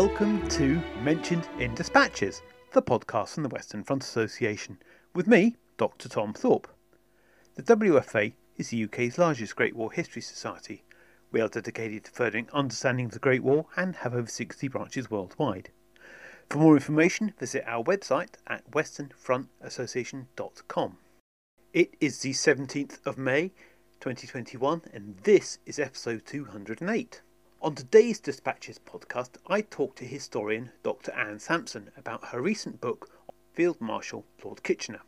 Welcome to Mentioned in Dispatches, the podcast from the Western Front Association, with me, Dr. Tom Thorpe. The WFA is the UK's largest Great War History Society. We are dedicated to furthering understanding of the Great War and have over 60 branches worldwide. For more information, visit our website at westernfrontassociation.com. It is the 17th of May 2021, and this is episode 208. On today's Dispatches podcast, I talked to historian Dr. Anne Samson about her recent book, Field Marshal Lord Kitchener.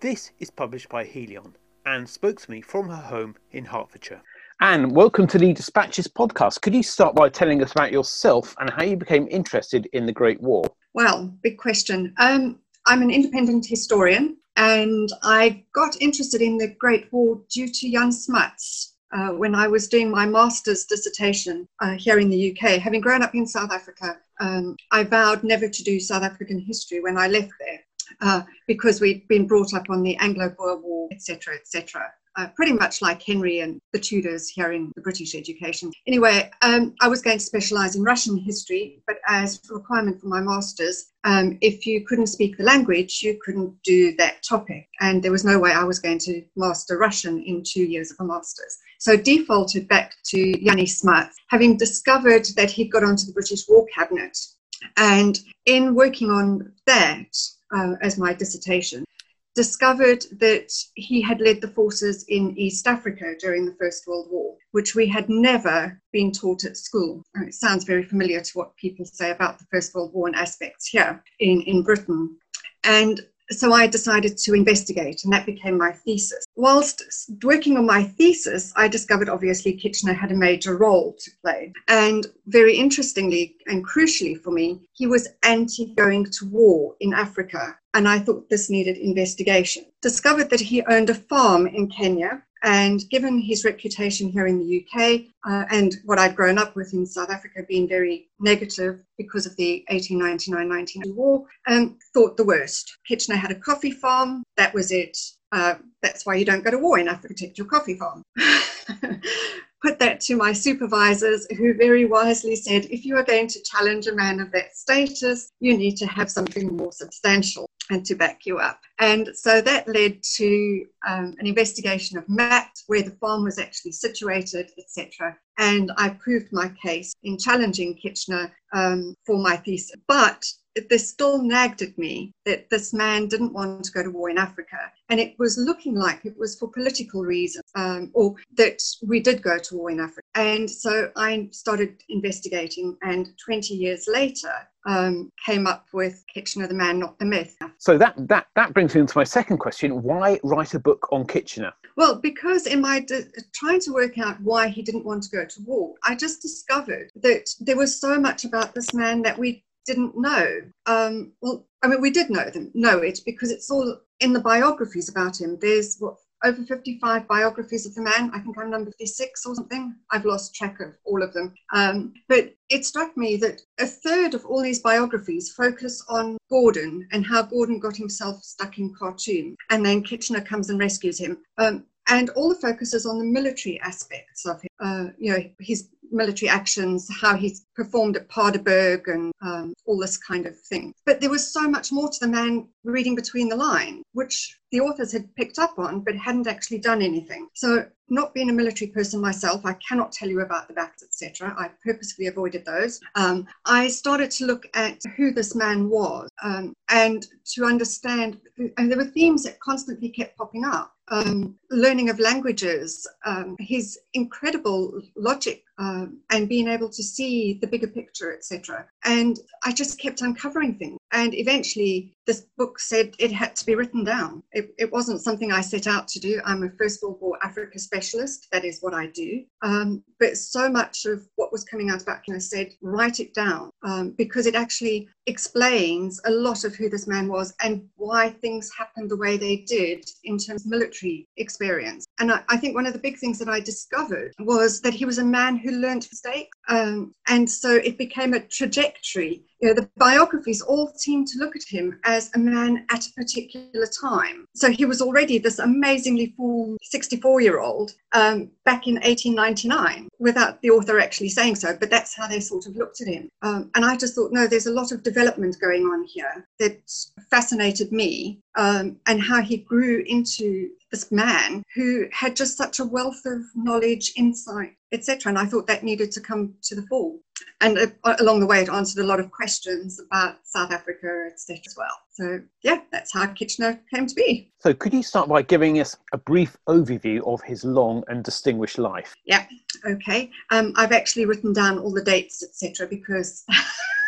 This is published by Helion. Anne spoke to me from her home in Hertfordshire. Anne, welcome to the Dispatches podcast. Could you start by telling us about yourself and how you became interested in the Great War? Well, big question. Um, I'm an independent historian and I got interested in the Great War due to Jan Smuts. Uh, when I was doing my master's dissertation uh, here in the UK, having grown up in South Africa, um, I vowed never to do South African history when I left there uh, because we'd been brought up on the Anglo-Boer War, etc., etc uh, pretty much like Henry and the Tudors here in the British education. Anyway, um, I was going to specialize in Russian history, but as a requirement for my master's, um, if you couldn't speak the language, you couldn't do that topic. And there was no way I was going to master Russian in two years of a master's. So defaulted back to Jannie Smuts, having discovered that he'd got onto the British War Cabinet. And in working on that uh, as my dissertation, discovered that he had led the forces in East Africa during the First World War, which we had never been taught at school. It sounds very familiar to what people say about the First World War and aspects here in, in Britain. And so I decided to investigate, and that became my thesis. Whilst working on my thesis, I discovered obviously Kitchener had a major role to play. And very interestingly and crucially for me, he was anti going to war in Africa. And I thought this needed investigation. Discovered that he owned a farm in Kenya and given his reputation here in the UK uh, and what I'd grown up with in South Africa being very negative because of the 1899-19 war, um, thought the worst. Kitchener had a coffee farm. That was it. Uh, that's why you don't go to war in Africa, take your coffee farm. Put that to my supervisors, who very wisely said, if you are going to challenge a man of that status, you need to have something more substantial and to back you up. And so that led to um, an investigation of maps, where the farm was actually situated, etc. And I proved my case in challenging Kitchener um, for my thesis. But this still nagged at me that this man didn't want to go to war in Africa. And it was looking like it was for political reasons, um, or that we did go to war in Africa. And so I started investigating, and 20 years later, um, came up with Kitchener the Man, Not the Myth. So that, that, that brings me on to my second question. Why write a book on Kitchener? Well, because in my de- trying to work out why he didn't want to go to war, I just discovered that there was so much about this man that we didn't know. Um, well, I mean, we did know them, know it because it's all in the biographies about him. There's what over 55 biographies of the man. I think I'm number 56 or something. I've lost track of all of them. Um, but it struck me that a third of all these biographies focus on Gordon and how Gordon got himself stuck in Khartoum. And then Kitchener comes and rescues him. Um, and all the focus is on the military aspects of him. Uh, you know, his military actions, how he's performed at Paardeberg and um, all this kind of thing. But there was so much more to the man reading between the lines, which the authors had picked up on but hadn't actually done anything. So, not being a military person myself, I cannot tell you about the battles, etc. I purposefully avoided those. Um, I started to look at who this man was um, and to understand, and there were themes that constantly kept popping up um, learning of languages, um, his incredible logic, um, and being able to see the bigger picture, etc. And I just kept uncovering things. And eventually, this book said it had to be written down. It, it, wasn't something I set out to do. I'm a First World War Africa specialist. That is what I do. Um, but so much of what was coming out about Kitchener said, write it down um, because it actually explains a lot of who this man was and why things happened the way they did in terms of military experience. And I, I think one of the big things that I discovered was that he was a man who who learned mistakes. Um, and so it became a trajectory. You know, the biographies all seem to look at him as a man at a particular time. So he was already this amazingly formed 64 year old um, back in 1899 without the author actually saying so, but that's how they sort of looked at him. Um, and I just thought, no, there's a lot of development going on here that fascinated me um, and how he grew into this man who had just such a wealth of knowledge, insight, etc. And I thought that needed to come to the fore. And uh, along the way, it answered a lot of questions about South Africa, etc. as well. So yeah, that's how Kitchener came to be. So could you start by giving us a brief overview of his long and distinguished life? Yeah. Okay. Um, I've actually written down all the dates, etc. Because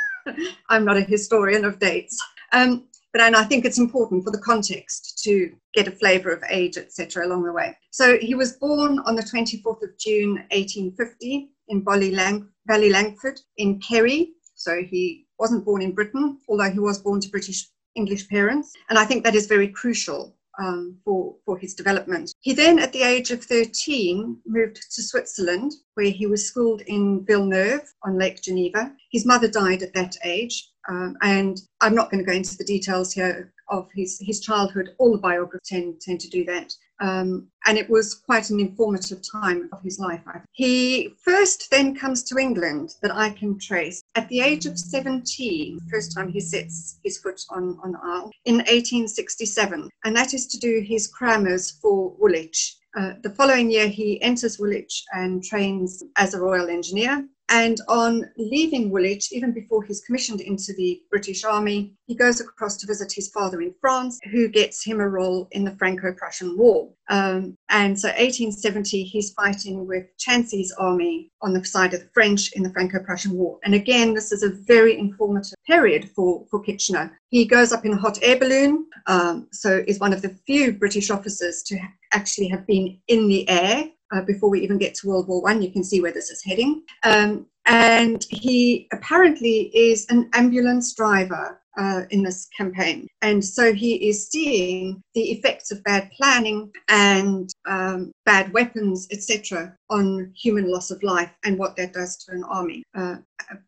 I'm not a historian of dates. Um, but and I think it's important for the context to get a flavour of age, etc., along the way. So he was born on the 24th of June, 1850, in Ballylongford in Kerry. So he wasn't born in Britain, although he was born to British English parents, and I think that is very crucial um, for, for his development. He then, at the age of 13, moved to Switzerland, where he was schooled in Villeneuve on Lake Geneva. His mother died at that age, um, and I'm not going to go into the details here of his, his childhood. All the biographers tend, tend to do that. Um, and it was quite an informative time of his life. He first then comes to England that I can trace at the age of 17, first time he sets his foot on, on Isle, in 1867. And that is to do his crammers for Woolwich. Uh, the following year, he enters Woolwich and trains as a Royal Engineer. And on leaving Woolwich, even before he's commissioned into the British Army, he goes across to visit his father in France, who gets him a role in the Franco Prussian War. Um, and so, 1870, he's fighting with Chanzy's army on the side of the French in the Franco Prussian War. And again, this is a very informative period for, for Kitchener. He goes up in a hot air balloon, um, so is one of the few British officers to actually have been in the air uh, before we even get to World War One. You can see where this is heading. Um, and he apparently is an ambulance driver uh, in this campaign. And so he is seeing the effects of bad planning and um, bad weapons, etc., on human loss of life and what that does to an army. Uh,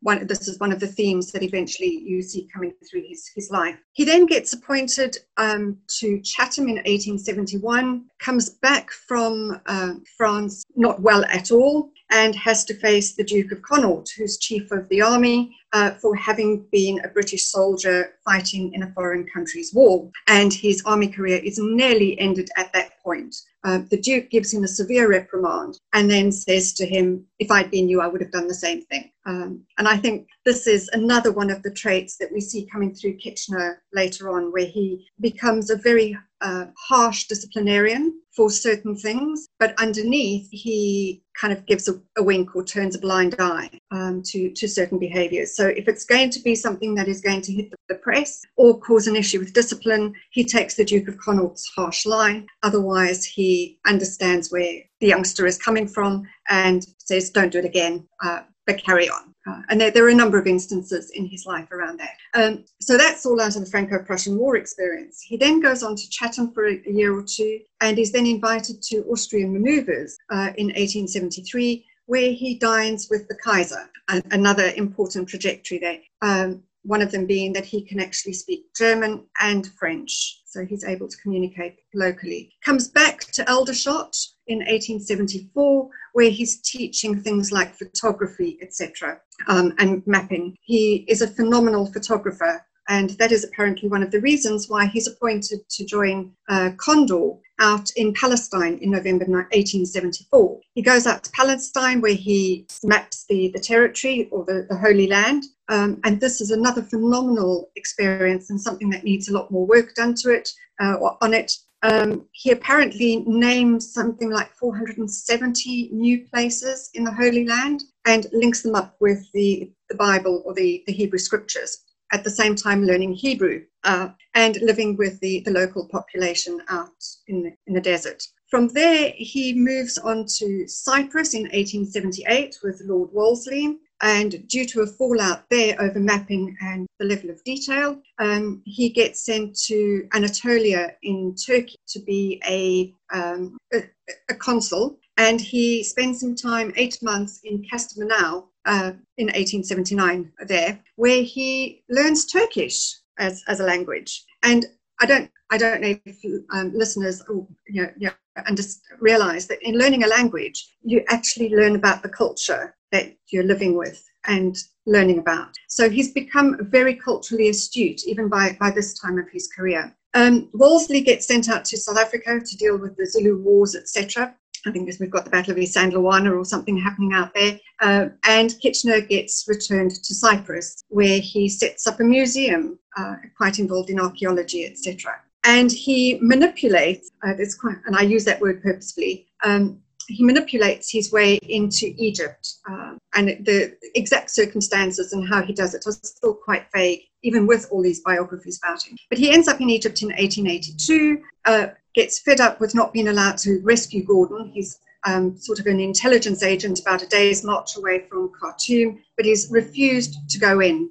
one, this is one of the themes that eventually you see coming through his, his life. He then gets appointed um, to Chatham in 1871, comes back from uh, France not well at all, and has to face the Duke of Connaught, who's chief of the army, uh, for having been a British soldier fighting in a foreign country's war. And his army career is nearly ended at that point. Uh, the Duke gives him a severe reprimand and then says to him, If I'd been you, I would have done the same thing. Um, and I think this is another one of the traits that we see coming through Kitchener later on, where he becomes a very uh, harsh disciplinarian for certain things, but underneath he kind of gives a, a wink or turns a blind eye um, to, to certain behaviors. So if it's going to be something that is going to hit the, the press or cause an issue with discipline, he takes the Duke of Connaught's harsh line. Otherwise, he understands where the youngster is coming from and says, don't do it again. Uh, but carry on. Uh, and there, there, are a number of instances in his life around that. Um, so that's all out of the Franco Prussian War experience. He then goes on to Chatham for a, a year or two and is then invited to Austrian maneuvers uh, in 1873, where he dines with the Kaiser, another important trajectory there. Um, one of them being that he can actually speak German and French, so he's able to communicate locally. Comes back to Aldershot in 1874, where he's teaching things like photography, etc., um, and mapping. He is a phenomenal photographer, and that is apparently one of the reasons why he's appointed to join uh, Conder out in Palestine in November 1874. He goes out to Palestine where he maps the, the territory or the, the Holy Land. Um, and this is another phenomenal experience and something that needs a lot more work done to it uh, on it um, he apparently names something like 470 new places in the Holy Land and links them up with the, the Bible or the, the Hebrew scriptures, at the same time learning Hebrew uh, and living with the, the local population out in the, in the desert. From there, he moves on to Cyprus in 1878 with Lord Wolseley, and due to a fallout there over mapping and the level of detail, um, he gets sent to Anatolia in Turkey to be a, um, a, a, consul. and he spends some time, eight months, in Kastamonu uh, in 1879 there, where he learns Turkish as, as a language. And I don't, I don't know if um, listeners you know, you know, and just realize that in learning a language, you actually learn about the culture that you're living with and learning about. So he's become very culturally astute, even by, by this time of his career. Um, Wolseley gets sent out to South Africa to deal with the Zulu wars, etc. I think we've got the Battle of Isandlwana Luana or something happening out there. Uh, and Kitchener gets returned to Cyprus, where he sets up a museum, uh, quite involved in archaeology, etc. And he manipulates, uh, quite, and I use that word purposefully, um, he manipulates his way into Egypt. Uh, and the exact circumstances and how he does it are still quite vague, even with all these biographies about him. But he ends up in Egypt in 1882, uh, gets fed up with not being allowed to rescue Gordon. He's um, sort of an intelligence agent about a day's march away from Khartoum, but he's refused to go in.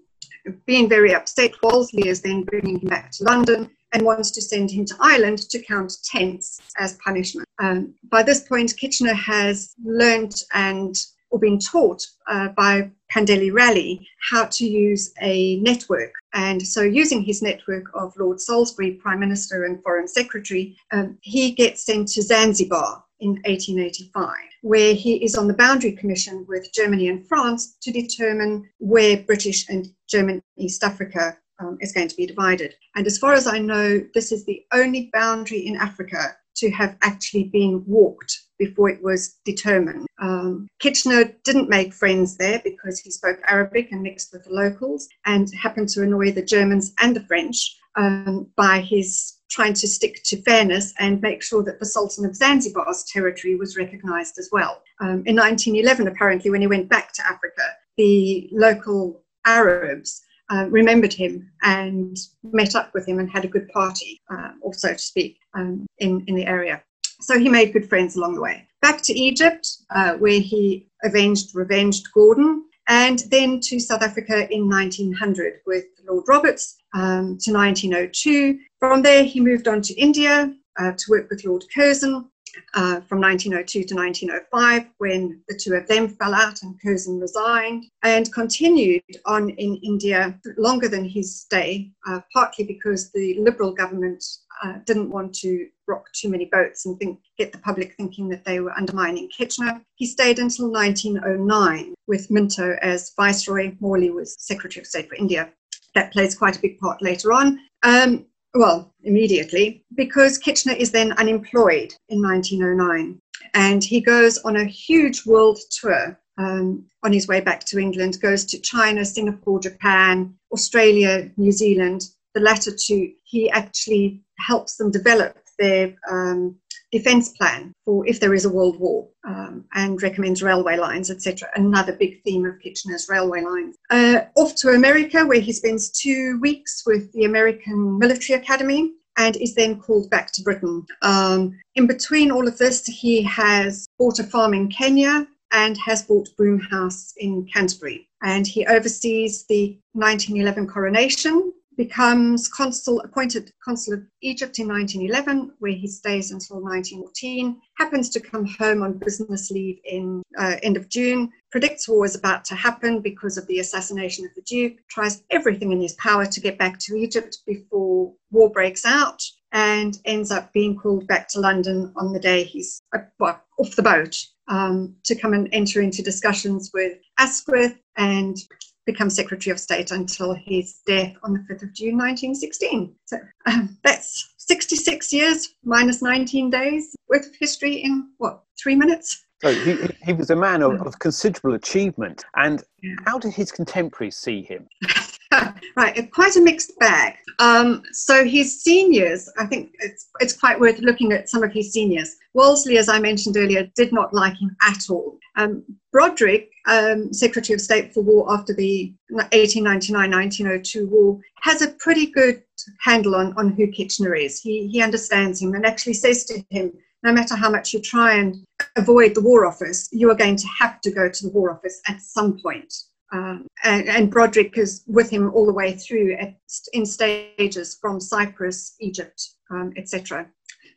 Being very upset, Wolseley is then bringing him back to London and wants to send him to Ireland to count tents as punishment. Um, by this point, Kitchener has learned and or been taught uh, by Pandeli Ralli how to use a network. And so, using his network of Lord Salisbury, Prime Minister and Foreign Secretary, um, he gets sent to Zanzibar in 1885, where he is on the Boundary Commission with Germany and France to determine where British and German East Africa um, is going to be divided. And as far as I know, this is the only boundary in Africa to have actually been walked before it was determined. Um, Kitchener didn't make friends there because he spoke Arabic and mixed with the locals and happened to annoy the Germans and the French um, by his trying to stick to fairness and make sure that the Sultan of Zanzibar's territory was recognized as well. Um, in 1911, apparently, when he went back to Africa, the local Arabs uh, remembered him and met up with him and had a good party, uh, or so to speak, um, in, in the area. So he made good friends along the way. Back to Egypt, uh, where he avenged, revenged Gordon, and then to South Africa in 1900 with Lord Roberts um, to 1902. From there, he moved on to India uh, to work with Lord Curzon uh, from 1902 to 1905 when the two of them fell out and Curzon resigned, and continued on in India longer than his stay, uh, partly because the Liberal government uh, didn't want to rock too many boats and think, get the public thinking that they were undermining Kitchener. He stayed until 1909 with Minto as Viceroy. Morley was Secretary of State for India. That plays quite a big part later on. Um, well, immediately, because Kitchener is then unemployed in 1909. And he goes on a huge world tour um, on his way back to England, goes to China, Singapore, Japan, Australia, New Zealand. The latter two, he actually helps them develop their um, defence plan for if there is a world war um, and recommends railway lines, etc. Another big theme of Kitchener's railway lines. Uh, off to America, where he spends two weeks with the American Military Academy and is then called back to Britain. Um, in between all of this, he has bought a farm in Kenya and has bought Broome House in Canterbury. And he oversees the 1911 coronation becomes consul, appointed consul of Egypt in 1911, where he stays until 1914. Happens to come home on business leave in uh, end of June. Predicts war is about to happen because of the assassination of the Duke. Tries everything in his power to get back to Egypt before war breaks out, and ends up being called back to London on the day he's uh, well, off the boat um, to come and enter into discussions with Asquith and become Secretary of State until his death on the 5th of June 1916. So um, that's 66 years minus 19 days worth of history in what, three minutes? So he, he was a man of, of considerable achievement. And how did his contemporaries see him? right, quite a mixed bag. Um, so his seniors, I think it's, it's quite worth looking at some of his seniors. Wolseley, as I mentioned earlier, did not like him at all. Um, Brodrick, um, Secretary of State for War after the 1899-1902 war, has a pretty good handle on, on who Kitchener is. He, he understands him and actually says to him, no matter how much you try and avoid the War Office, you are going to have to go to the War Office at some point. Um, and, and, Brodrick is with him all the way through at, in stages from Cyprus, Egypt, um, etc.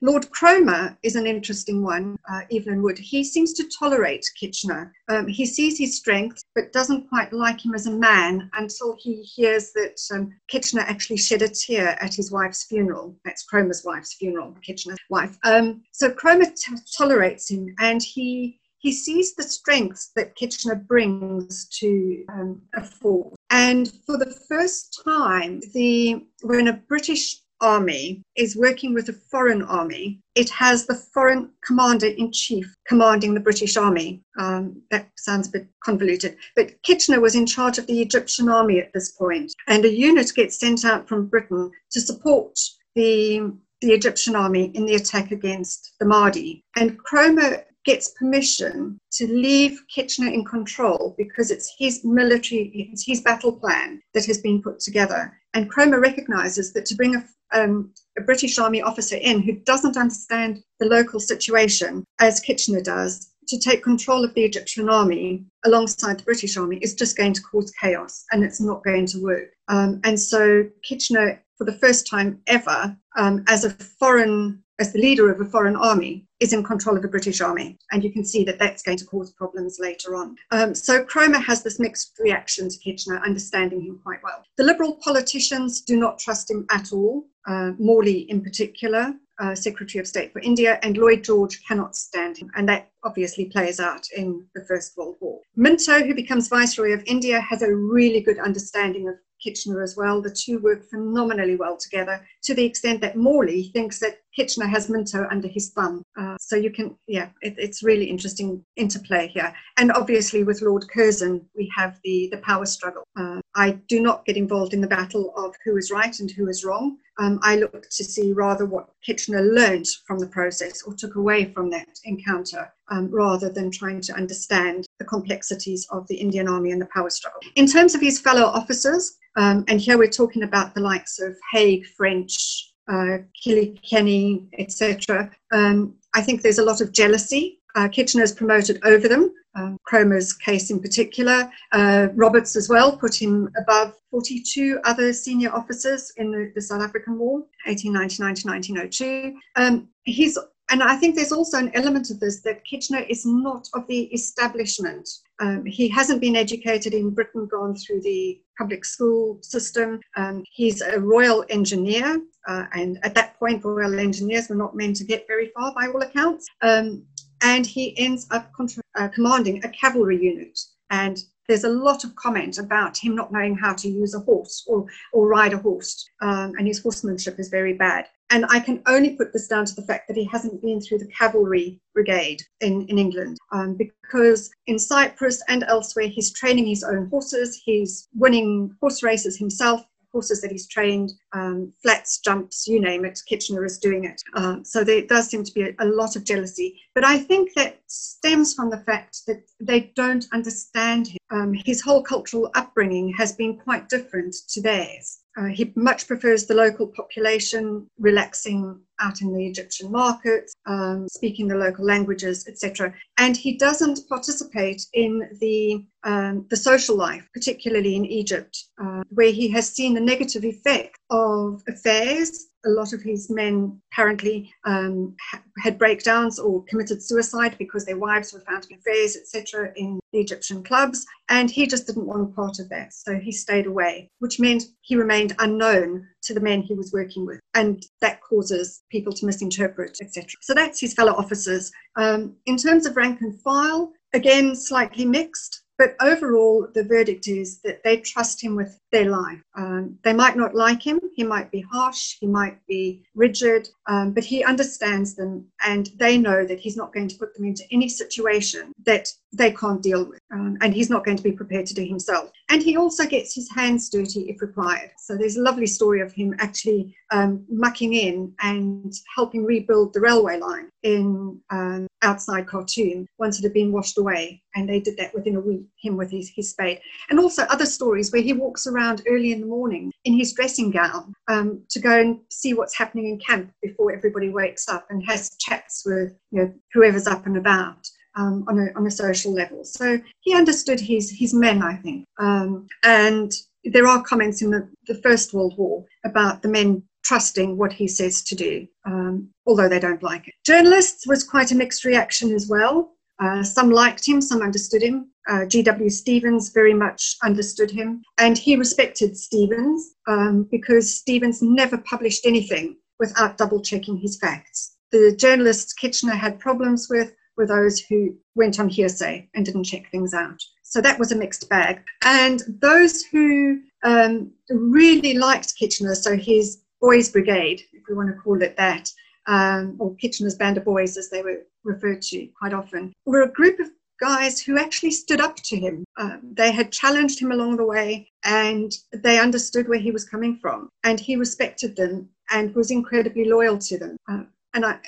Lord Cromer is an interesting one, uh, Evelyn Wood. He seems to tolerate Kitchener. Um, he sees his strength, but doesn't quite like him as a man until he hears that um, Kitchener actually shed a tear at his wife's funeral. That's Cromer's wife's funeral, Kitchener's wife. Um, so Cromer t- tolerates him, and he he sees the strengths that Kitchener brings to um, a force. And for the first time, the when a British army is working with a foreign army, it has the foreign commander in chief commanding the British army. Um, that sounds a bit convoluted, but Kitchener was in charge of the Egyptian army at this point, and a unit gets sent out from Britain to support the the Egyptian army in the attack against the Mahdi. And Cromer gets permission to leave Kitchener in control because it's his military, it's his battle plan that has been put together. And Cromer recognizes that to bring a, um, a British Army officer in who doesn't understand the local situation, as Kitchener does, to take control of the Egyptian army alongside the British army is just going to cause chaos and it's not going to work. Um, and so Kitchener, for the first time ever, um, as a foreign as the leader of a foreign army, is in control of the British army. And you can see that that's going to cause problems later on. Um, so Cromer has this mixed reaction to Kitchener, understanding him quite well. The Liberal politicians do not trust him at all, uh, Morley in particular. Uh, Secretary of State for India, and Lloyd George cannot stand him. And that obviously plays out in the First World War. Minto, who becomes Viceroy of India, has a really good understanding of Kitchener as well. The two work phenomenally well together to the extent that Morley thinks that Kitchener has Minto under his thumb. Uh, so you can, yeah, it, it's really interesting interplay here. And obviously with Lord Curzon, we have the, the power struggle. Uh, I do not get involved in the battle of who is right and who is wrong. Um, I look to see rather what Kitchener learned from the process or took away from that encounter um, rather than trying to understand the complexities of the Indian Army and the power struggle. In terms of his fellow officers, um, and here we're talking about the likes of Haig, French, uh, Kelly-Kenny, etc. Um, I think there's a lot of jealousy. Uh, Kitchener's promoted over them, um, Cromer's case in particular. Uh, Roberts as well put him above 42 other senior officers in the, the South African War, 1899 to 1902. Um, he's and I think there's also an element of this that Kitchener is not of the establishment. Um, he hasn't been educated in Britain, gone through the public school system. Um, he's a royal engineer, uh, and at that point, royal engineers were not meant to get very far by all accounts. Um, and he ends up contra- uh, commanding a cavalry unit. And there's a lot of comment about him not knowing how to use a horse or, or ride a horse, um, and his horsemanship is very bad. And I can only put this down to the fact that he hasn't been through the cavalry brigade in, in England, um, because in Cyprus and elsewhere, he's training his own horses, he's winning horse races himself, horses that he's trained, um, flats, jumps, you name it, Kitchener is doing it. Uh, so there does seem to be a, a, lot of jealousy. But I think that stems from the fact that they don't understand him. Um, his whole cultural upbringing has been quite different to theirs. Uh, he much prefers the local population, relaxing out in the Egyptian market, um, speaking the local languages, etc. And he doesn't participate in the um, the social life, particularly in Egypt, uh, where he has seen the negative effect of affairs a lot of his men apparently um, ha- had breakdowns or committed suicide because their wives were found to be affairs, etc., in the Egyptian clubs. And he just didn't want a part of that. So he stayed away, which meant he remained unknown to the men he was working with. And that causes people to misinterpret, etc. So that's his fellow officers. Um, in terms of rank and file, again, slightly mixed. But overall, the verdict is that they trust him with their life. Um, they might not like him, he might be harsh, he might be rigid, um, but he understands them and they know that he's not going to put them into any situation that they can't deal with. Um, and he's not going to be prepared to do himself. And he also gets his hands dirty if required. So there's a lovely story of him actually um, mucking in and helping rebuild the railway line in um, outside Khartoum once it had been washed away. And they did that within a week, him with his, his spade. And also other stories where he walks around early in the morning in his dressing gown um, to go and see what's happening in camp before everybody wakes up and has chats with you know, whoever's up and about. Um, on, a, on a social level. So he understood his, his men, I think. Um, and there are comments in the, the First World War about the men trusting what he says to do, um, although they don't like it. Journalists was quite a mixed reaction as well. Uh, some liked him, some understood him. Uh, G.W. Steevens very much understood him, and he respected Steevens um, because Steevens never published anything without double checking his facts. The journalists Kitchener had problems with were those who went on hearsay and didn't check things out. So that was a mixed bag. And those who um, really liked Kitchener, so his Boys Brigade, if we want to call it that, um, or Kitchener's Band of Boys, as they were referred to quite often, were a group of guys who actually stood up to him. Um, they had challenged him along the way and they understood where he was coming from and he respected them and was incredibly loyal to them. Uh, and I,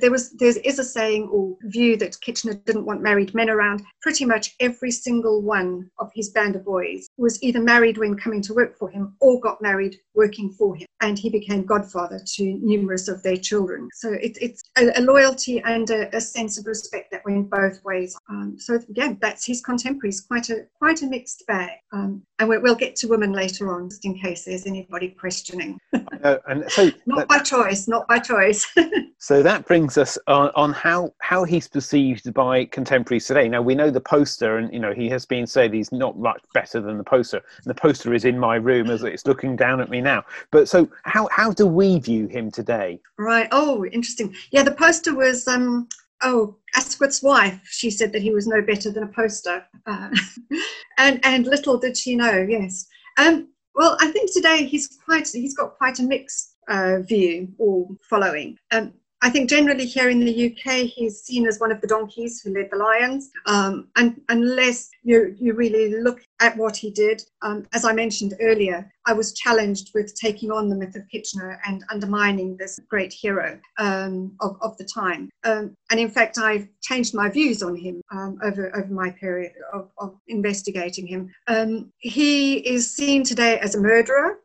there was there is a saying or view that Kitchener didn't want married men around. Pretty much every single one of his band of boys was either married when coming to work for him or got married working for him, and he became godfather to numerous of their children. So it, it's a, a, loyalty and a, a, sense of respect that went both ways. Um, so yeah, that's his contemporaries. Quite a quite a mixed bag. Um, and we'll get to women later on, just in case there's anybody questioning. uh, and so not that, by choice, not by choice. so that brings us on, on, how how he's perceived by contemporaries today. Now we know the poster, and you know he has been said he's not much better than the poster. And the poster is in my room as it's looking down at me now. But so how how do we view him today? Right. Oh, interesting. Yeah, the poster was um, oh, Asquith's wife, she said that he was no better than a poster. Uh, and, and little did she know, yes. Um, well, I think today he's quite, he's got quite a mixed uh, view or following. Um, I think generally here in the UK, he's seen as one of the donkeys who led the lions. Um, and unless you, you really look at what he did, um, as I mentioned earlier, I was challenged with taking on the myth of Kitchener and undermining this great hero um, of, of the time. Um, and in fact, I've changed my views on him um, over, over my period of, of investigating him. Um, he is seen today as a murderer.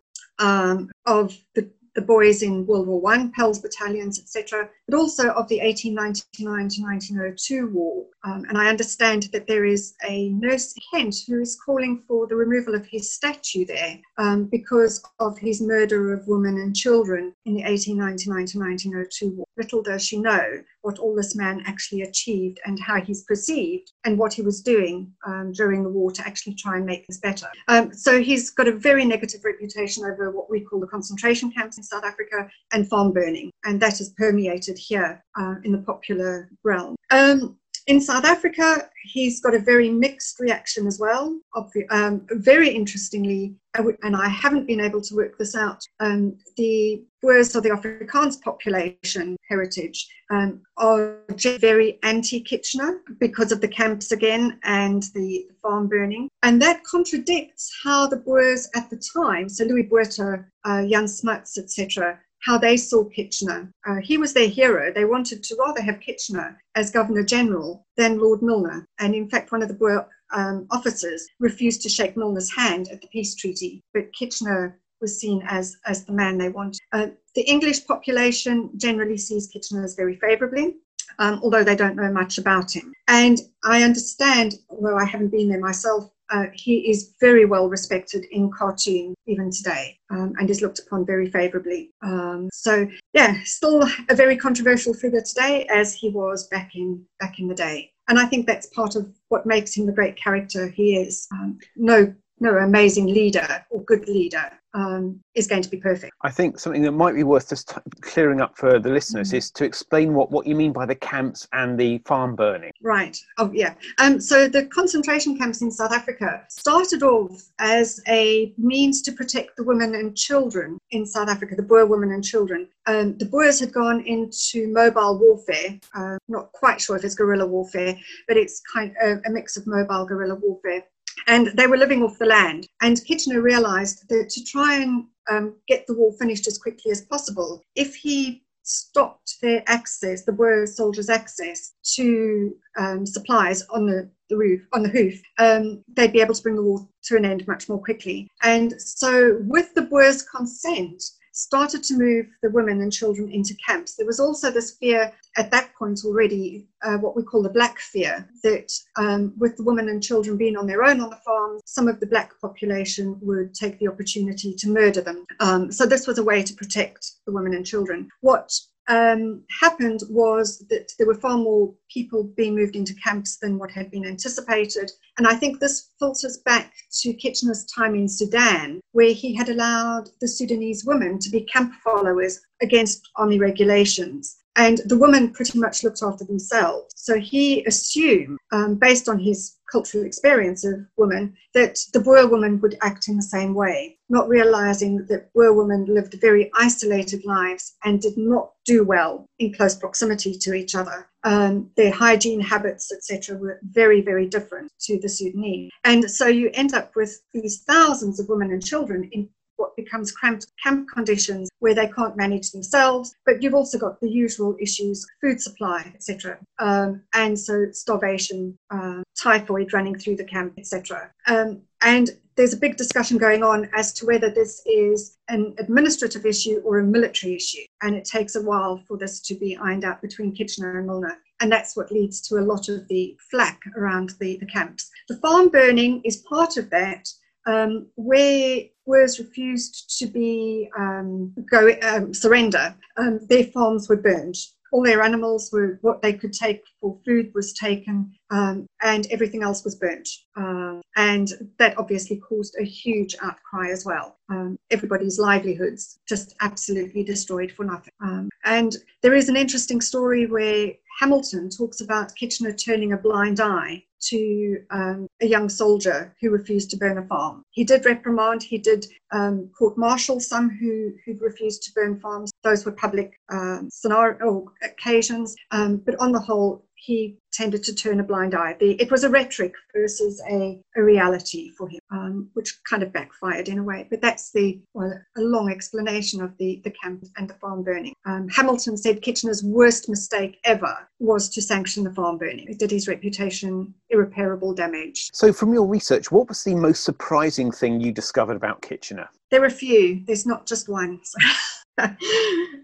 Of the the boys in World War One, Pals battalions, etc., but also of the 1899 to 1902 war. Um, and I understand that there is a nurse Kent who is calling for the removal of his statue there um, because of his murder of women and children in the 1899 to 1902 war. Little does she know what all this man actually achieved and how he's perceived and what he was doing um, during the war to actually try and make this better. Um, so he's got a very negative reputation over what we call the concentration camps in South Africa and farm burning, and that has permeated here uh, in the popular realm. Um, in South Africa, he's got a very mixed reaction as well. Um, very interestingly, and I haven't been able to work this out, um, the Boers or the Afrikaans population heritage um, are very anti Kitchener because of the camps again and the farm burning. And that contradicts how the Boers at the time, so Louis Botha, uh, Jan Smuts, etc., how they saw Kitchener. Uh, he was their hero. They wanted to rather have Kitchener as Governor General than Lord Milner. And in fact, one of the Boer um, officers refused to shake Milner's hand at the peace treaty, but Kitchener was seen as, as the man they wanted. Uh, the English population generally sees Kitchener as very favourably. Um, although they don't know much about him. And I understand, although I haven't been there myself, uh, he is very well respected in Khartoum even today um, and is looked upon very favourably. Um, so yeah, still a very controversial figure today as he was back in back in the day. And I think that's part of what makes him the great character he is. Um, no no amazing leader or good leader um, is going to be perfect. I think something that might be worth just t- clearing up for the listeners mm-hmm. is to explain what, what you mean by the camps and the farm burning. Right. Oh, yeah. Um, so the concentration camps in South Africa started off as a means to protect the women and children in South Africa, the Boer women and children. Um, the Boers had gone into mobile warfare. Uh, not quite sure if it's guerrilla warfare, but it's kind of a mix of mobile guerrilla warfare and they were living off the land. And Kitchener realized that to try and um, get the war finished as quickly as possible, if he stopped their access, the Boer soldiers' access to um, supplies on the, the roof, on the hoof, um, they'd be able to bring the war to an end much more quickly. And so, with the Boers' consent, started to move the women and children into camps. There was also this fear at that point already, uh, what we call the black fear, that um, with the women and children being on their own on the farm, some of the black population would take the opportunity to murder them. Um, so this was a way to protect the women and children. What um, happened was that there were far more people being moved into camps than what had been anticipated. And I think this filters back to Kitchener's time in Sudan, where he had allowed the Sudanese women to be camp followers against army regulations and the women pretty much looked after themselves. So he assumed, um, based on his cultural experience of women, that the Boer woman would act in the same way, not realizing that Boer women lived very isolated lives and did not do well in close proximity to each other. Um, their hygiene habits, etc., were very, very different to the Sudanese. And so you end up with these thousands of women and children in what becomes cramped camp conditions where they can't manage themselves. But you've also got the usual issues, food supply, etc. Um, and so starvation, uh, typhoid running through the camp, etc. Um, and there's a big discussion going on as to whether this is an administrative issue or a military issue. And it takes a while for this to be ironed out between Kitchener and Milner. And that's what leads to a lot of the flack around the, the camps. The farm burning is part of that um, where Boers refused to be um, go um, surrender, um, their farms were burned. All their animals were what they could take for food was taken, um, and everything else was burnt. Um, and that obviously caused a huge outcry as well. everybody's livelihoods just absolutely destroyed for nothing. and there is an interesting story where Hamilton talks about Kitchener turning a blind eye to um, a young soldier who refused to burn a farm. He did reprimand, he did um, court martial some who, who refused to burn farms. Those were public um, scenario occasions, um, but on the whole, he tended to turn a blind eye. The, it was a rhetoric versus a, a reality for him, um, which kind of backfired in a way. But that's the well, a long explanation of the, the camp and the farm burning. Um, Hamilton said Kitchener's worst mistake ever was to sanction the farm burning. It did his reputation irreparable damage. So, from your research, what was the most surprising thing you discovered about Kitchener? There are a few. There's not just one.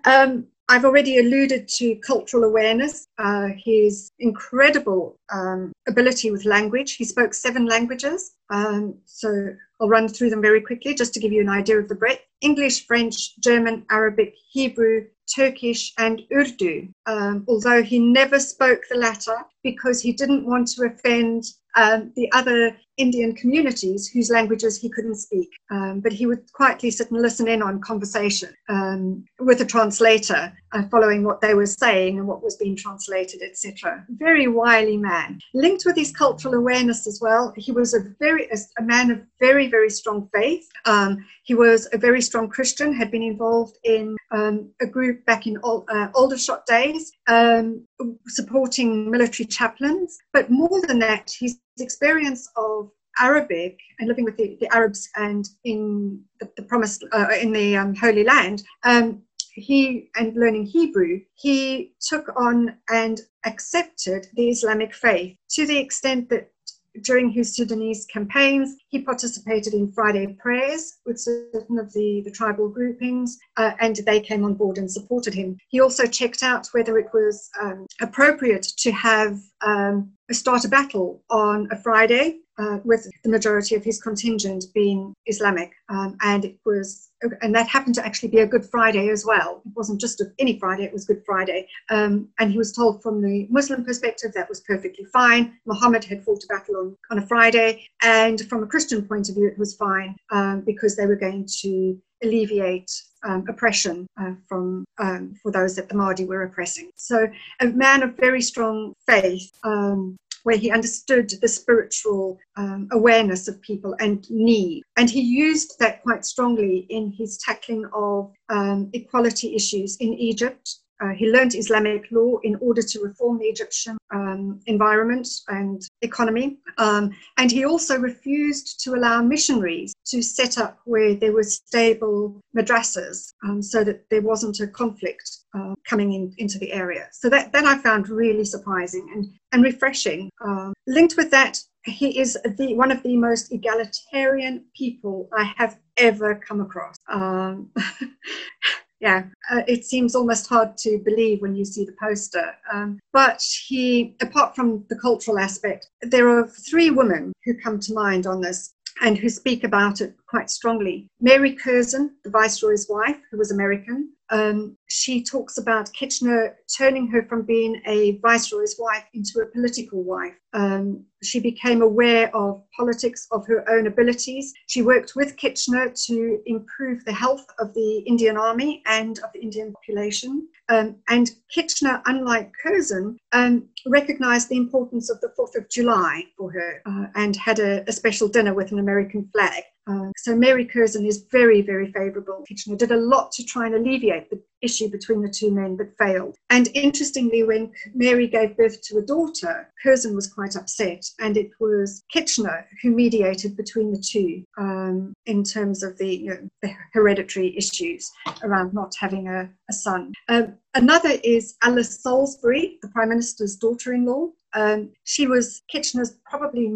um, I've already alluded to cultural awareness, uh, his incredible um, ability with language. He spoke seven languages. Um, so I'll run through them very quickly just to give you an idea of the breadth English, French, German, Arabic, Hebrew, Turkish, and Urdu. Um, although he never spoke the latter because he didn't want to offend um, the other Indian communities whose languages he couldn't speak. Um, but he would quietly sit and listen in on conversation um, with a translator, uh, following what they were saying and what was being translated, etc. Very wily man. Linked with his cultural awareness as well, he was a very a man of very very strong faith. Um, he was a very strong Christian. Had been involved in um, a group back in uh, Aldershot days, um, supporting military chaplains. But more than that, his experience of Arabic and living with the, the Arabs and in the, the promised uh, in the um, Holy Land, um, he and learning Hebrew, he took on and accepted the Islamic faith to the extent that during his Sudanese campaigns, he participated in Friday prayers with certain of the, the tribal groupings, uh, and they came on board and supported him. He also checked out whether it was um, appropriate to have um, start a battle on a Friday uh, with the majority of his contingent being Islamic. Um, and it was, and that happened to actually be a Good Friday as well. It wasn't just any Friday, it was Good Friday. Um, and he was told from the Muslim perspective that was perfectly fine. Muhammad had fought a battle on, on a Friday. And from a Christian point of view, it was fine um, because they were going to alleviate um, oppression uh, from um, for those that the Mahdi were oppressing. So a man of very strong faith. Um, where he understood the spiritual um, awareness of people and need. And he used that quite strongly in his tackling of um, equality issues in Egypt Uh, he learned Islamic law in order to reform the Egyptian um, environment and economy. Um, and he also refused to allow missionaries to set up where there were stable madrasas um, so that there wasn't a conflict uh, coming in, into the area. So that, that I found really surprising and, and refreshing. Um, linked with that, he is the one of the most egalitarian people I have ever come across. Yeah, uh, it seems almost hard to believe when you see the poster. Um, but he, apart from the cultural aspect, there are three women who come to mind on this and who speak about it quite strongly. Mary Curzon, the Viceroy's wife, who was American, um, she talks about Kitchener turning her from being a viceroy's wife into a political wife. Um, she became aware of politics, of her own abilities. She worked with Kitchener to improve the health of the Indian Army and of the Indian population. Um, and Kitchener, unlike Curzon, um, recognized the importance of the 4th of July for her uh, and had a, a special dinner with an American flag. Uh, so Mary Curzon is very, very favourable. Kitchener did a lot to try and alleviate the issue between the two men, but failed. And interestingly, when Mary gave birth to a daughter, Curzon was quite upset, and it was Kitchener who mediated between the two um, in terms of the, you know, the, hereditary issues around not having a, a son. Um, another is Alice Salisbury, the Prime Minister's daughter-in-law. Um, she was Kitchener's probably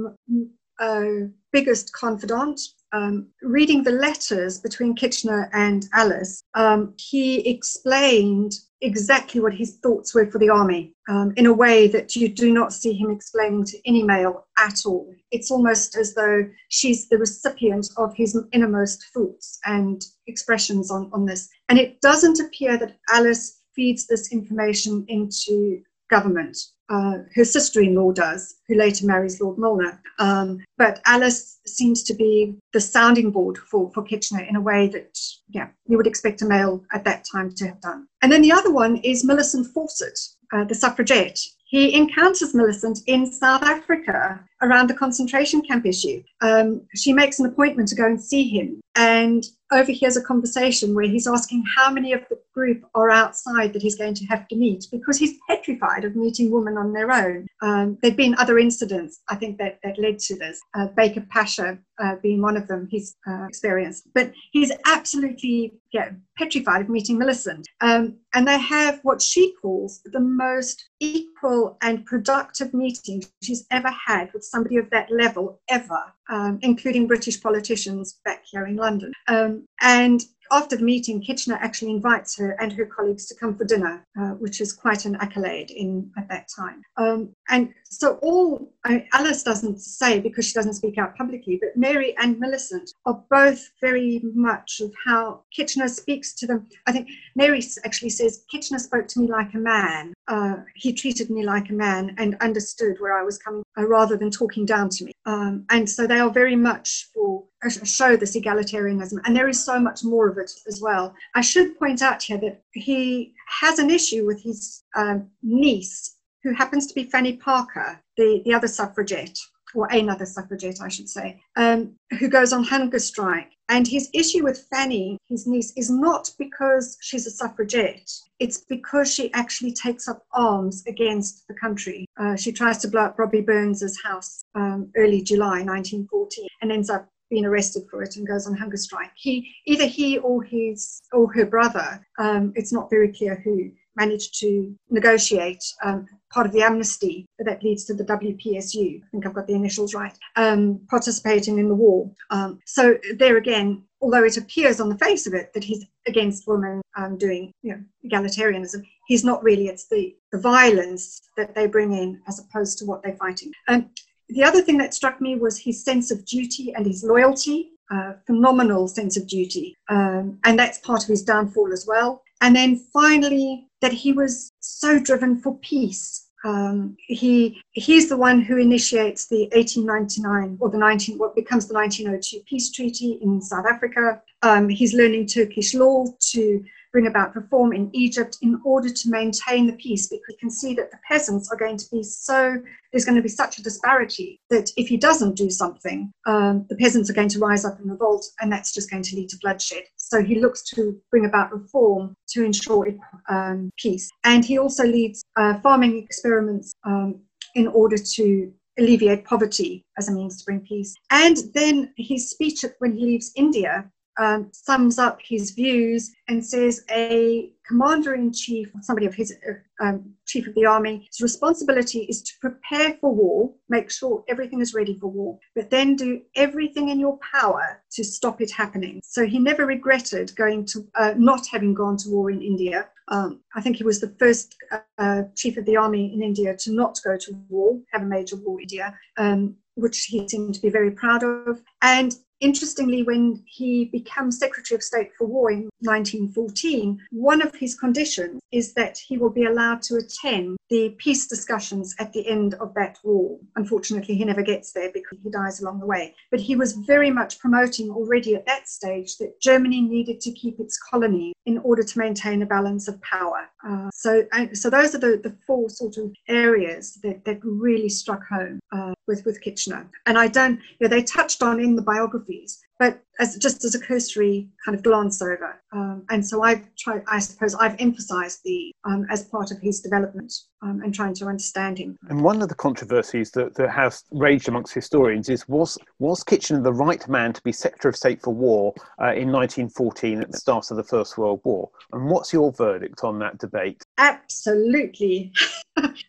uh, biggest confidant um, reading the letters between Kitchener and Alice, um, he explained exactly what his thoughts were for the army um, in a way that you do not see him explaining to any male at all. It's almost as though she's the recipient of his innermost thoughts and expressions on, on this. And it doesn't appear that Alice feeds this information into government uh, her sister-in-law does, who later marries Lord Milner. Um, but Alice seems to be the sounding board for, for Kitchener in a way that, yeah, you would expect a male at that time to have done. And then the other one is Millicent Fawcett, uh, the suffragette. He encounters Millicent in South Africa around the concentration camp issue. Um, she makes an appointment to go and see him and overhears a conversation where he's asking how many of the group are outside that he's going to have to meet because he's petrified of meeting women on their own. Um, there have been other incidents, I think, that, that led to this. Uh, Baker Pasha uh, being one of them, he's uh, experienced. But he's absolutely yeah, petrified of meeting Millicent. Um, and they have what she calls the most equal and productive meeting she's ever had with somebody of that level ever, um, including British politicians back here in London. Um, and after the meeting, Kitchener actually invites her and her colleagues to come for dinner, uh, which is quite an accolade in at that time. Um, and so all I Alice doesn't say because she doesn't speak out publicly, but Mary and Millicent are both very much of how Kitchener speaks to them. I think Mary actually says Kitchener spoke to me like a man. Uh, he treated me like a man and understood where I was coming, uh, rather than talking down to me. Um, and so they are very much for show this egalitarianism, and there is so much more of it as well. I should point out here that he has an issue with his um, niece, who happens to be Fanny Parker, the, the other suffragette, or another suffragette, I should say, um, who goes on hunger strike. And his issue with Fanny, his niece, is not because she's a suffragette. It's because she actually takes up arms against the country. Uh, she tries to blow up Robbie Burns's house um, early July 1914 and ends up been arrested for it and goes on hunger strike. He, either he or his or her brother, um, it's not very clear who, managed to negotiate um, part of the amnesty that leads to the WPSU. I think I've got the initials right. Um, participating in the war. Um, so there again, although it appears on the face of it that he's against women um, doing you know, egalitarianism, he's not really. It's the, the violence that they bring in as opposed to what they're fighting. Um, the other thing that struck me was his sense of duty and his loyalty, uh, phenomenal sense of duty. Um, and that's part of his downfall as well. And then finally, that he was so driven for peace. Um, he he's the one who initiates the 1899 or the 19 what becomes the 1902 peace treaty in South Africa. Um, he's learning Turkish law to bring about reform in Egypt in order to maintain the peace because you can see that the peasants are going to be so, there's going to be such a disparity that if he doesn't do something, um, the peasants are going to rise up in revolt and that's just going to lead to bloodshed. So he looks to bring about reform to ensure um, peace. And he also leads uh, farming experiments um, in order to alleviate poverty as a means to bring peace. And then his speech when he leaves India um, sums up his views and says a commander in chief, somebody of his uh, um, chief of the army, his responsibility is to prepare for war, make sure everything is ready for war, but then do everything in your power to stop it happening. So he never regretted going to uh, not having gone to war in India. Um, I think he was the first uh, chief of the army in India to not go to war, have a major war in India. Um, which he seemed to be very proud of. And Interestingly, when he becomes Secretary of State for War in 1914, one of his conditions is that he will be allowed to attend the peace discussions at the end of that war. Unfortunately, he never gets there because he dies along the way. But he was very much promoting already at that stage that Germany needed to keep its colony in order to maintain a balance of power. Uh, so, so those are the, the four sort of areas that, that really struck home uh, with, with Kitchener. And I don't, you know, they touched on in the biographies but as just as a cursory kind of glance over. Um, and so I've tried, I suppose I've emphasized the um, as part of his development um, and trying to understand him. And one of the controversies that, that has raged amongst historians is was, was Kitchener the right man to be Secretary of State for War uh, in 1914 at the start of the First World War? And what's your verdict on that debate? Absolutely.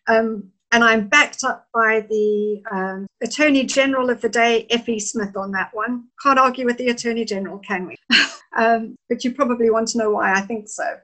Um, and I'm backed up by the um, Attorney General of the day, F.E. Smith, on that one. Can't argue with the Attorney General, can we? um, but you probably want to know why I think so.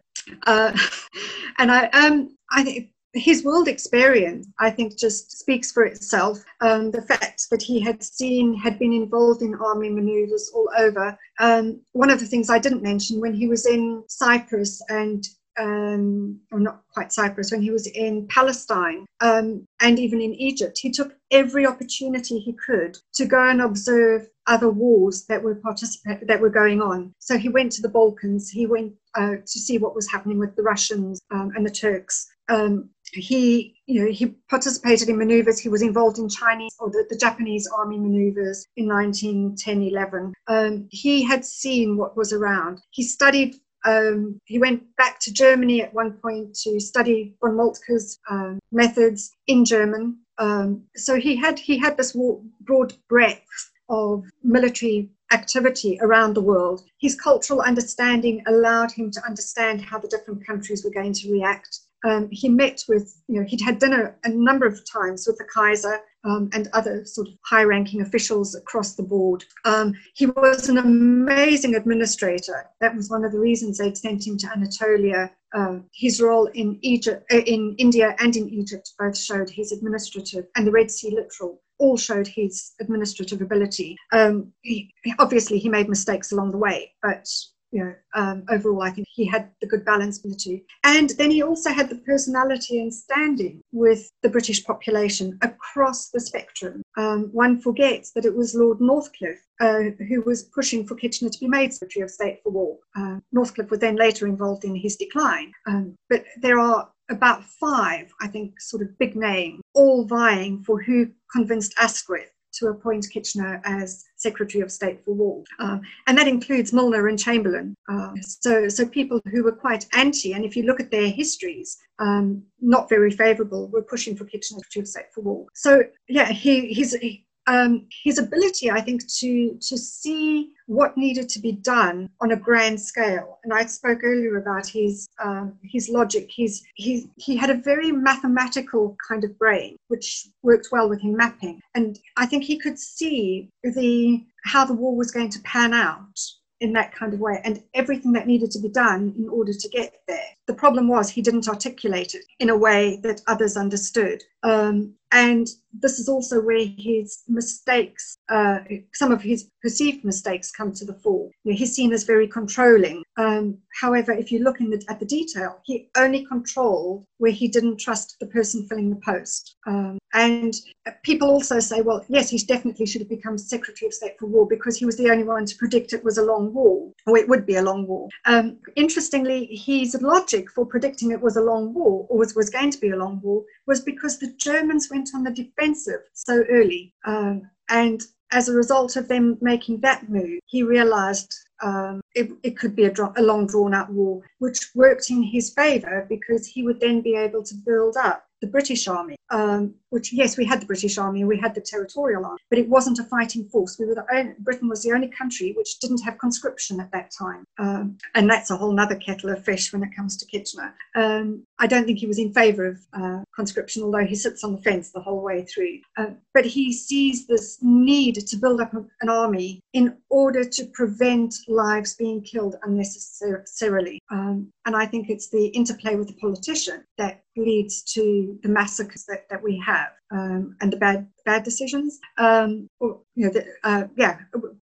Uh, and I, um, I think his world experience, I think, just speaks for itself. Um, the fact that he had seen, had been involved in army maneuvers all over. Um, one of the things I didn't mention when he was in Cyprus and um, or not quite Cyprus, when he was in Palestine um, and even in Egypt, he took every opportunity he could to go and observe other wars that were participate that were going on. So he went to the Balkans. He went uh, to see what was happening with the Russians um, and the Turks. Um, he, you know, he participated in maneuvers. He was involved in Chinese or the, the Japanese army maneuvers in 1910, 11. Um, he had seen what was around. He studied um, he went back to Germany at one point to study von Moltke's um, methods in German. Um, so he had he had this broad breadth of military activity around the world. His cultural understanding allowed him to understand how the different countries were going to react. Um, he met with, you know, he'd had dinner a number of times with the Kaiser um, and other sort of high ranking officials across the board. Um, he was an amazing administrator. That was one of the reasons they'd sent him to Anatolia. Uh, his role in Egypt, uh, in India and in Egypt both showed his administrative, and the Red Sea Littoral all showed his administrative ability. Um, he, obviously, he made mistakes along the way, but you know, um, overall, I think he had the good balance between the two. And then he also had the personality and standing with the British population across the spectrum. Um, one forgets that it was Lord Northcliffe uh, who was pushing for Kitchener to be made Secretary of State for War. Uh, Northcliffe was then later involved in his decline. Um, but there are about five, I think, sort of big names, all vying for who convinced Asquith to appoint Kitchener as Secretary of State for War. Uh, and that includes Milner and Chamberlain. Uh, so, so people who were quite anti, and if you look at their histories, um, not very favourable, were pushing for Kitchener Secretary of State for War. So, yeah, he, he's, he, um, his ability, I think, to to see what needed to be done on a grand scale. And I spoke earlier about his um, his logic. His he he had a very mathematical kind of brain, which worked well with him mapping. And I think he could see the how the war was going to pan out in that kind of way and everything that needed to be done in order to get there. The problem was he didn't articulate it in a way that others understood. Um, and this is also where his mistakes uh, some of his perceived mistakes come to the fore. You know, he's seen as very controlling. Um, however, if you look the, at the detail, he only controlled where he didn't trust the person filling the post. Um, and people also say, well, yes, he definitely should have become Secretary of State for War because he was the only one to predict it was a long war, or it would be a long war. Um, interestingly, his logic for predicting it was a long war, or was, was going to be a long war, was because the Germans went on the defensive so early. Um, and as a result of them making that move, he realized um, it, it, could be a, a long drawn out war, which worked in his favor because he would then be able to build up the British Army, um, which yes, we had the British Army, we had the Territorial Army, but it wasn't a fighting force. We were the only, Britain was the only country which didn't have conscription at that time, um, and that's a whole other kettle of fish when it comes to Kitchener. Um, I don't think he was in favour of uh, conscription, although he sits on the fence the whole way through. Uh, but he sees this need to build up an army in order to prevent lives being killed unnecessarily. Um, and I think it's the interplay with the politician that leads to the massacres that, that we have um, and the bad bad decisions. Um, or, you know, the, uh, yeah,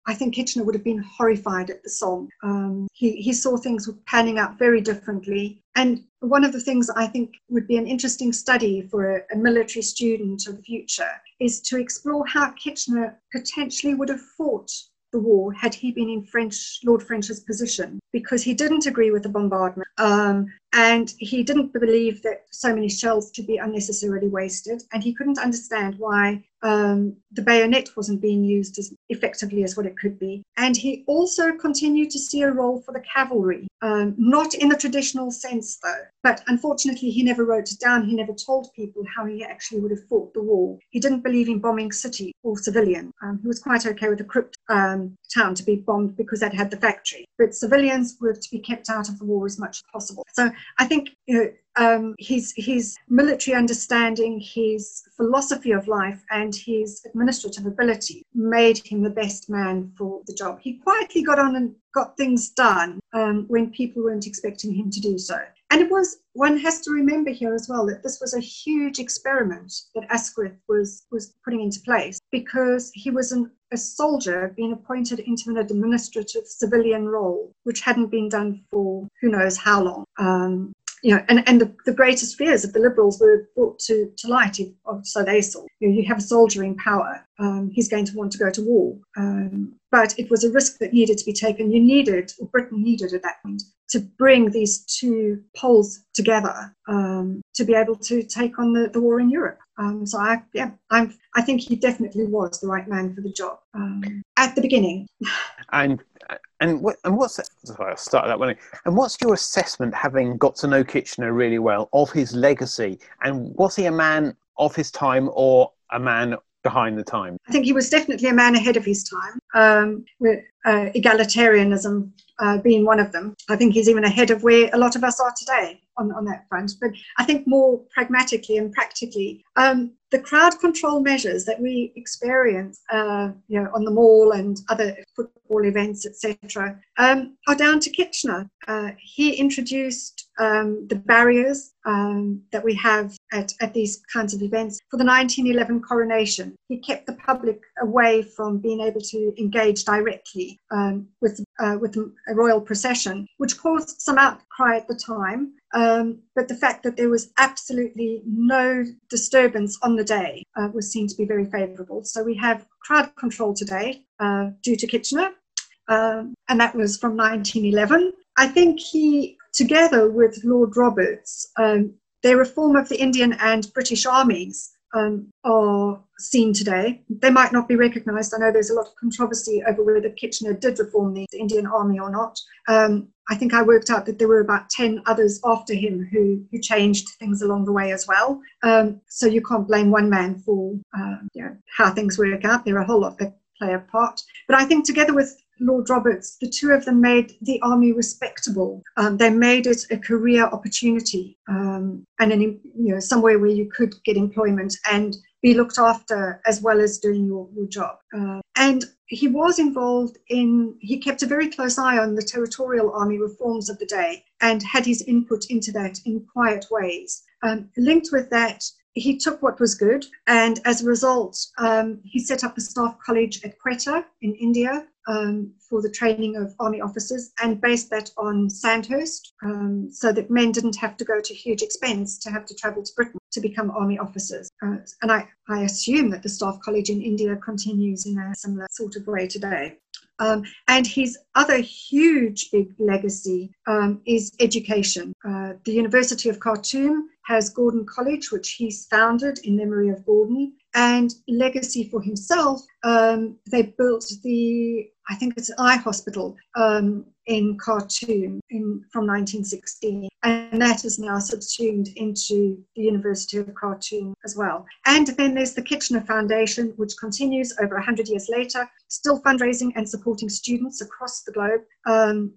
I think Kitchener would have been horrified at the song. Um, he, he saw things panning out very differently. And one of the things I think would be an interesting study for a, a military student of the future is to explore how Kitchener potentially would have fought the war had he been in French Lord French's position because he didn't agree with the bombardment. Um, and he didn't believe that so many shells should be unnecessarily wasted. And he couldn't understand why um, the bayonet wasn't being used as effectively as what it could be. And he also continued to see a role for the cavalry, um, not in the traditional sense though. But unfortunately, he never wrote it down. He never told people how he actually would have fought the war. He didn't believe in bombing city or civilian. Um, he was quite okay with a crypt um, town to be bombed because that had the factory. But civilians were to be kept out of the war as much as possible. So I think you know, um, his his military understanding, his philosophy of life, and his administrative ability made him the best man for the job. He quietly got on and got things done um, when people weren't expecting him to do so. And it was one has to remember here as well that this was a huge experiment that Asquith was was putting into place because he was an, a soldier being appointed into an administrative civilian role, which hadn't been done for who knows how long. Um, you know, and, and the, the greatest fears of the liberals were brought to, to light, so they saw. You, know, you have a soldier in power, um, he's going to want to go to war. Um, but it was a risk that needed to be taken. You needed, or Britain needed at that point, to bring these two poles together um, to be able to take on the, the war in Europe. Um, so I, yeah, I'm, I think he definitely was the right man for the job um, at the beginning. And and what and what's sorry, I'll start that one. And what's your assessment, having got to know Kitchener really well, of his legacy? And was he a man of his time or a man behind the time? I think he was definitely a man ahead of his time. Um, with uh, egalitarianism uh, being one of them. I think he's even ahead of where a lot of us are today on, on that front. But I think more pragmatically and practically, um, the crowd control measures that we experience, uh, you know, on the mall and other football events, etc., um, are down to Kitchener. Uh, he introduced um, the barriers um, that we have at, at these kinds of events for the 1911 coronation. He kept the public away from being able to engage directly um, with uh, with a royal procession, which caused some outcry at the time. Um, but the fact that there was absolutely no disturbance on the day uh, was seen to be very favourable. So we have crowd control today uh, due to Kitchener, um, and that was from 1911. I think he, together with Lord Roberts, um, their reform of the Indian and British armies um, are seen today. They might not be recognised. I know there's a lot of controversy over whether Kitchener did reform the Indian Army or not. Um, I think I worked out that there were about 10 others after him who, who changed things along the way as well. Um, so you can't blame one man for uh, you know, how things work out. There are a whole lot that play a part. But I think together with Lord Roberts, the two of them made the army respectable. Um, they made it a career opportunity um, and an, you know somewhere where you could get employment and be looked after as well as doing your, your job. Uh, and he was involved in, he kept a very close eye on the territorial army reforms of the day and had his input into that in quiet ways. Um, linked with that, he took what was good, and as a result, um, he set up a staff college at Quetta in India um, for the training of army officers and based that on Sandhurst um, so that men didn't have to go to huge expense to have to travel to Britain to become army officers. Uh, and I, I assume that the staff college in India continues in a similar sort of way today. Um, and his other huge big legacy um, is education. Uh, the University of Khartoum has Gordon College, which he's founded in memory of Gordon. And legacy for himself, um, they built the, I think it's eye hospital um, in Khartoum in, from 1916. And that is now subsumed into the University of Khartoum as well. And then there's the Kitchener Foundation, which continues over 100 years later, still fundraising and supporting students across the globe. Um,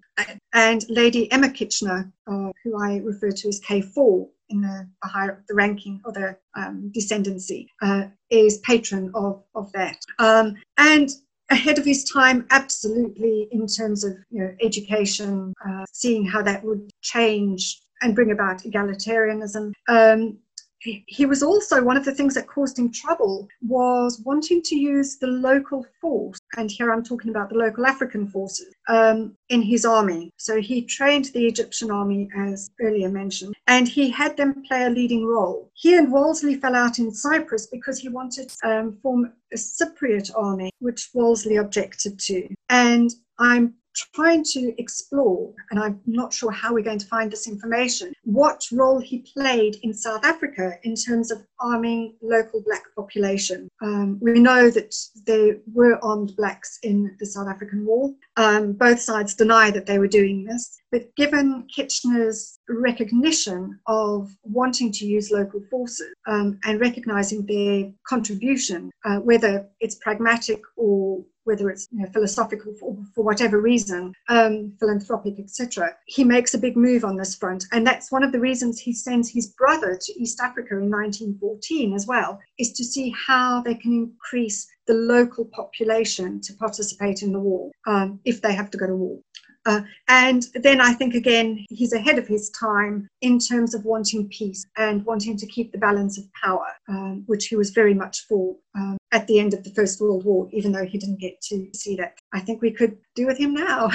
and Lady Emma Kitchener, uh, who I refer to as K4, in the, the, higher, the ranking or the um, descendancy, uh, is patron of, of that. Um, and ahead of his time, absolutely, in terms of you know, education, uh, seeing how that would change and bring about egalitarianism. Um, he was also one of the things that caused him trouble was wanting to use the local force. And here i'm talking about the local african forces um, in his army. So he trained the egyptian army as earlier mentioned and he had them play a leading role. He and wolseley fell out in cyprus because he wanted to um, form a cypriot army which wolseley objected to. And I'm trying to explore, and I'm not sure how we're going to find this information, what role he played in South Africa in terms of arming local black population. Um, we know that there were armed blacks in the South African War. Um, both sides deny that they were doing this, but given Kitchener's recognition of wanting to use local forces um, and recognizing their contribution, uh, whether it's pragmatic or whether it's you know, philosophical for, for, whatever reason, um, philanthropic, etc. He makes a big move on this front, and that's one of the reasons he sends his brother to East Africa in 1914 as well, is to see how they can increase the local population to participate in the war um, if they have to go to war. Uh, and then I think again, he's ahead of his time in terms of wanting peace and wanting to keep the balance of power, um, which he was very much for um, at the end of the First World War, even though he didn't get to see that. I think we could do with him now.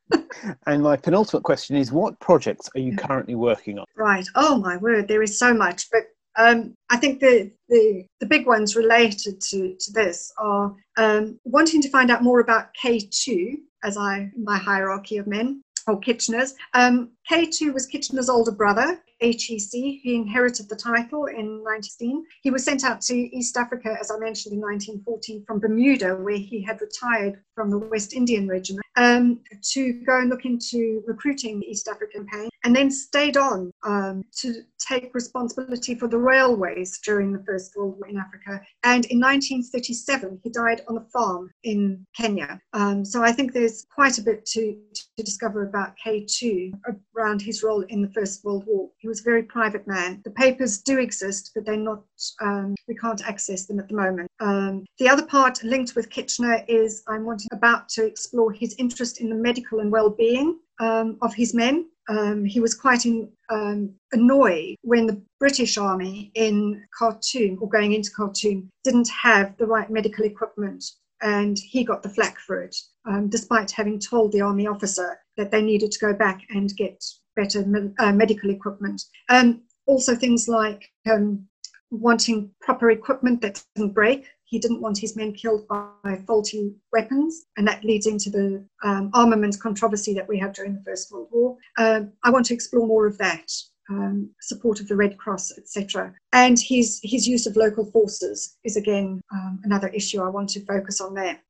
and my penultimate question is what projects are you currently working on? Right. Oh, my word, there is so much. But um, I think the, the, the big ones related to, to this are um, wanting to find out more about K2, as I my hierarchy of men or Kitchener's. Um, K2 was Kitchener's older brother. HEC. He inherited the title in 1916. He was sent out to East Africa, as I mentioned, in 1914 from Bermuda, where he had retired from the West Indian Regiment, um, to go and look into recruiting the East African campaign, and then stayed on um, to take responsibility for the railways during the First World War in Africa. And in 1937, he died on a farm in Kenya. Um, so I think there's quite a bit to, to discover about K2 around his role in the First World War. He was a very private man. The papers do exist, but they're not, um, we can't access them at the moment. Um, the other part linked with Kitchener is I'm wanting about to explore his interest in the medical and well-being um, of his men. Um, he was quite in, um, annoyed when the British Army in Khartoum or going into Khartoum didn't have the right medical equipment and he got the flak for it, um, despite having told the army officer that they needed to go back and get better uh, medical equipment. Um, also, things like um, wanting proper equipment that doesn't break. He didn't want his men killed by faulty weapons, and that leads into the um, armament controversy that we had during the First World War. Um, I want to explore more of that. Um, support of the Red Cross, etc. And his his use of local forces is again um, another issue I want to focus on there.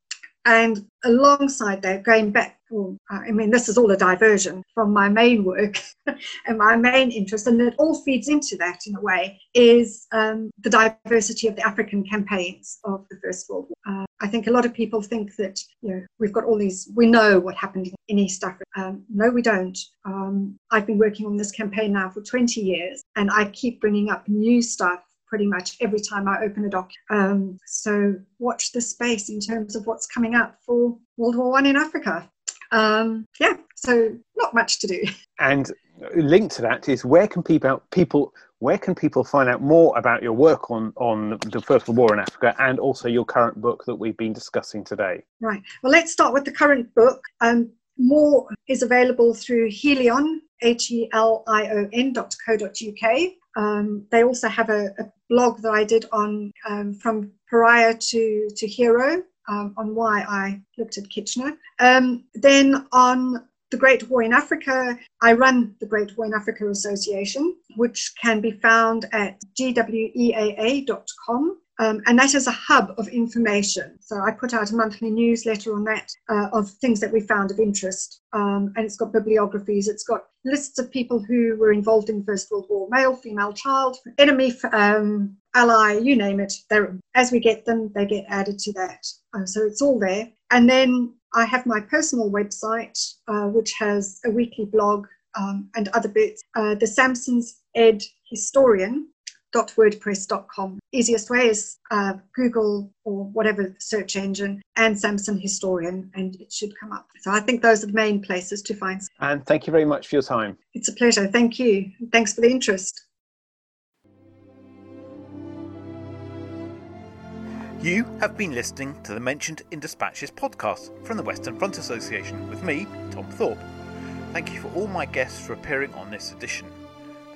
And alongside that, going back, well, I mean, this is all a diversion from my main work and my main interest, and it all feeds into that in a way, is um, the diversity of the African campaigns of the First World War. Uh, I think a lot of people think that you know we've got all these, we know what happened in East Africa. Um, no, we don't. Um, I've been working on this campaign now for 20 years, and I keep bringing up new stuff pretty much every time I open a doc. Um, so watch the space in terms of what's coming up for World War One in Africa. Um, yeah, so not much to do. And linked to that is where can people people where can people find out more about your work on, on the First World War in Africa and also your current book that we've been discussing today? Right. Well, let's start with the current book. Um, more is available through Helion, H E L I O N dot co dot UK. Um, they also have a, a, blog that I did on um, from pariah to, to hero um, on why I looked at Kitchener. Um, then on the Great War in Africa, I run the Great War in Africa Association, which can be found at gweaa.com. Um, and that is a hub of information. So I put out a monthly newsletter on that uh, of things that we found of interest. Um, and it's got bibliographies, it's got lists of people who were involved in First World War male, female, child, enemy, um, ally, you name it. They're, as we get them, they get added to that. Uh, so it's all there. And then I have my personal website, uh, which has a weekly blog um, and other bits. Uh, the Samson's Ed Historian wordpress.com. Easiest way is uh, Google or whatever search engine and Samson Historian, and it should come up. So I think those are the main places to find. And thank you very much for your time. It's a pleasure. Thank you. Thanks for the interest. You have been listening to the Mentioned in Dispatches podcast from the Western Front Association with me, Tom Thorpe. Thank you for all my guests for appearing on this edition.